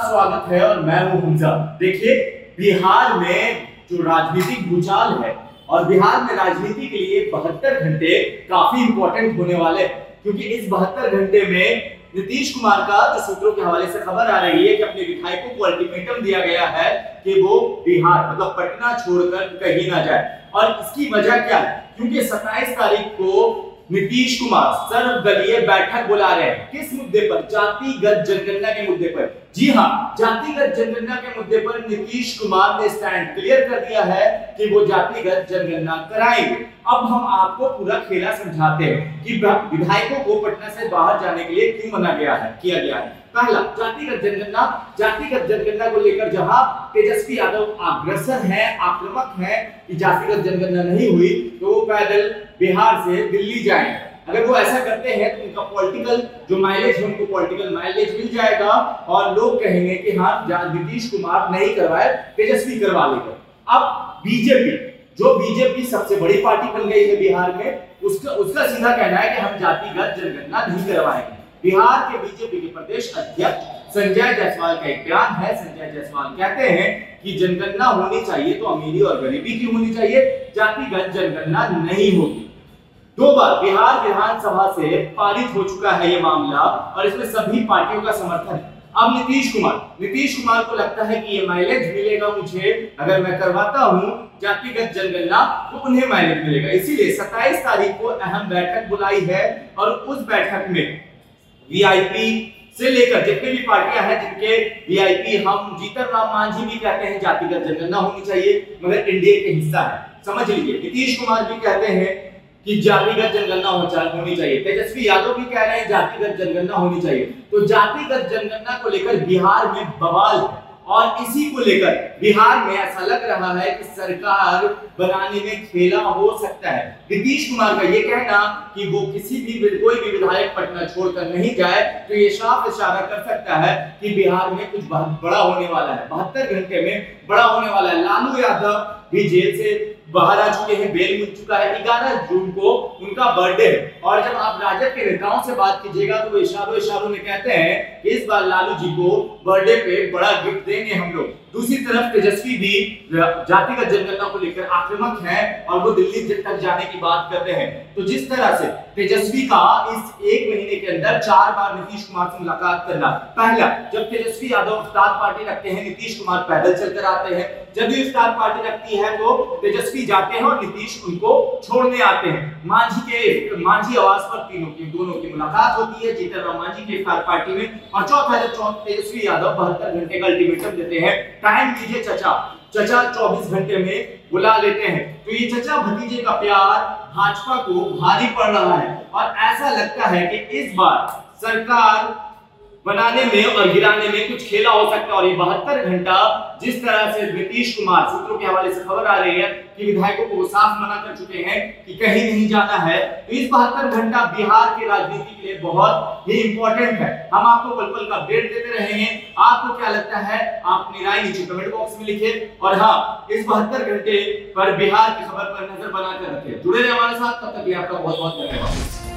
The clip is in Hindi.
स्वागत है और मैं हूँ हमजा देखिए, बिहार में जो राजनीतिक भूचाल है और बिहार में राजनीति के लिए बहत्तर घंटे काफ़ी इंपॉर्टेंट होने वाले क्योंकि इस बहत्तर घंटे में नीतीश कुमार का जो सूत्रों के हवाले से खबर आ रही है कि अपने विधायकों को अल्टीमेटम दिया गया है कि वो बिहार मतलब पटना छोड़कर कहीं ना जाए। और इसकी वजह क्या है? क्योंकि 27 तारीख को नीतीश कुमार सर्वदलीय बैठक बुला रहे हैं। किस मुद्दे पर? जातिगत जनगणना के मुद्दे पर। जी हाँ जातिगत जनगणना के मुद्दे पर नीतीश कुमार ने स्टैंड क्लियर कर दिया है कि वो जातिगत जनगणना कराएँगे। अब हम आपको पूरा खेला समझाते हैं कि विधायकों को पटना से बाहर जाने के लिए क्यों मना गया है, किया गया है। पहला, जातिगत जनगणना। जातिगत जनगणना को लेकर जहाँ तेजस्वी यादव अग्रसर है, आक्रामक है कि जातिगत जनगणना नहीं हुई तो वो पैदल बिहार से दिल्ली जाएँगे। अगर वो ऐसा करते हैं तो उनका पॉलिटिकल जो माइलेज है, उनको पॉलिटिकल माइलेज मिल जाएगा और लोग कहेंगे कि हाँ नीतीश कुमार नहीं करवाए तेजस्वी करवा लेकर अब बीजेपी जो बीजेपी सबसे बड़ी पार्टी बन गई है बिहार में, उसका उसका सीधा कहना है कि हम जातिगत जनगणना नहीं करवाएँगे। बिहार के बीजेपी के प्रदेश अध्यक्ष संजय जायसवाल का एक बयान है। संजय जायसवाल कहते हैं कि जनगणना होनी चाहिए तो अमीरी और गरीबी की होनी चाहिए, जातिगत जनगणना नहीं होगी। दो बार बिहार विधानसभा से पारित हो चुका है ये मामला और इसमें सभी पार्टियों का समर्थन है। अब नीतीश कुमार नीतीश कुमार को लगता है कि ये माइलेज मिलेगा मुझे, अगर मैं करवाता हूँ जातिगत जनगणना तो उन्हें माइलेज मिलेगा। इसीलिए 27 तारीख को अहम बैठक बुलाई है और उस बैठक में वीआईपी से लेकर जितने भी पार्टियाँ हैं, जिनके वीआईपी हम जीतन राम मांझी भी कहते हैं, जातिगत जनगणना होनी चाहिए, मगर इंडिया के हिस्सा है। समझ लीजिए, नीतीश कुमार भी कहते हैं कि जातिगत जनगणना होनी चाहिए। तेजस्वी यादव भी कह रहे हैं जातिगत जनगणना होनी चाहिए। तो जातिगत जनगणना को लेकर बिहार में बवाल और इसी को लेकर बिहार में ऐसा लग रहा है कि सरकार बनाने में खेला हो सकता है। नीतीश कुमार का ये कहना कि वो किसी भी कोई भी विधायक पटना छोड़कर नहीं जाए तो ये साफ़ इशारा कर सकता है कि बिहार में कुछ बड़ा होने वाला है। बहत्तर घंटे में बड़ा होने वाला है। लालू यादव भी जेल से बाहर आ चुके हैं, बेल मिल चुका है। 11 जून को उनका बर्थडे। है और जब आप राजद के नेताओं से बात कीजिएगा तो वो इशारों इशारों में कहते हैं कि इस बार लालू जी को बर्थडे पे बड़ा गिफ्ट देंगे हम लोग। दूसरी तरफ़ तेजस्वी भी जातिगत जनगणना को लेकर आक्रामक है और वो दिल्ली तक जाने की बात करते हैं। तो जिस तरह से तेजस्वी का इस एक महीने के अंदर चार बार नीतीश कुमार से मुलाकात करना। पहला, जब तेजस्वी यादव स्टार पार्टी रखते हैं, नीतीश कुमार पैदल चलकर आते हैं। जब भी स्टार पार्टी रखती है तो तेजस्वी जाते हैं और नीतीश उनको छोड़ने आते हैं। मांझी के, मांझी आवास पर तीनों की, दोनों की मुलाकात होती है जीतन राम मांझी के स्टार पार्टी में और चौथा जब तेजस्वी यादव बहत्तर घंटे का अल्टीमेटम देते हैं। टाइम दीजिए चचा। चचा 24 घंटे में बुला लेते हैं। तो ये चचा भतीजे का प्यार भाजपा को भारी पड़ रहा है और ऐसा लगता है कि इस बार सरकार बनाने में और गिराने में कुछ खेला हो सकता है। और ये बहत्तर घंटा जिस तरह से नीतीश कुमार, सूत्रों के हवाले से खबर आ रही है कि विधायकों को वो साफ़ मना कर चुके हैं कि कहीं नहीं जाना है। तो इस बहत्तर घंटा बिहार की राजनीति के लिए बहुत ही इंपॉर्टेंट है। हम आपको पल पल का अपडेट देते रहेंगे आपको क्या लगता है? आप अपनी राय नीचे कमेंट बॉक्स में लिखे और हाँ इस बहत्तर घंटे पर बिहार की खबर पर नज़र बनाकर रखे। जुड़े रहे हमारे साथ, तब तक आपका बहुत बहुत धन्यवाद।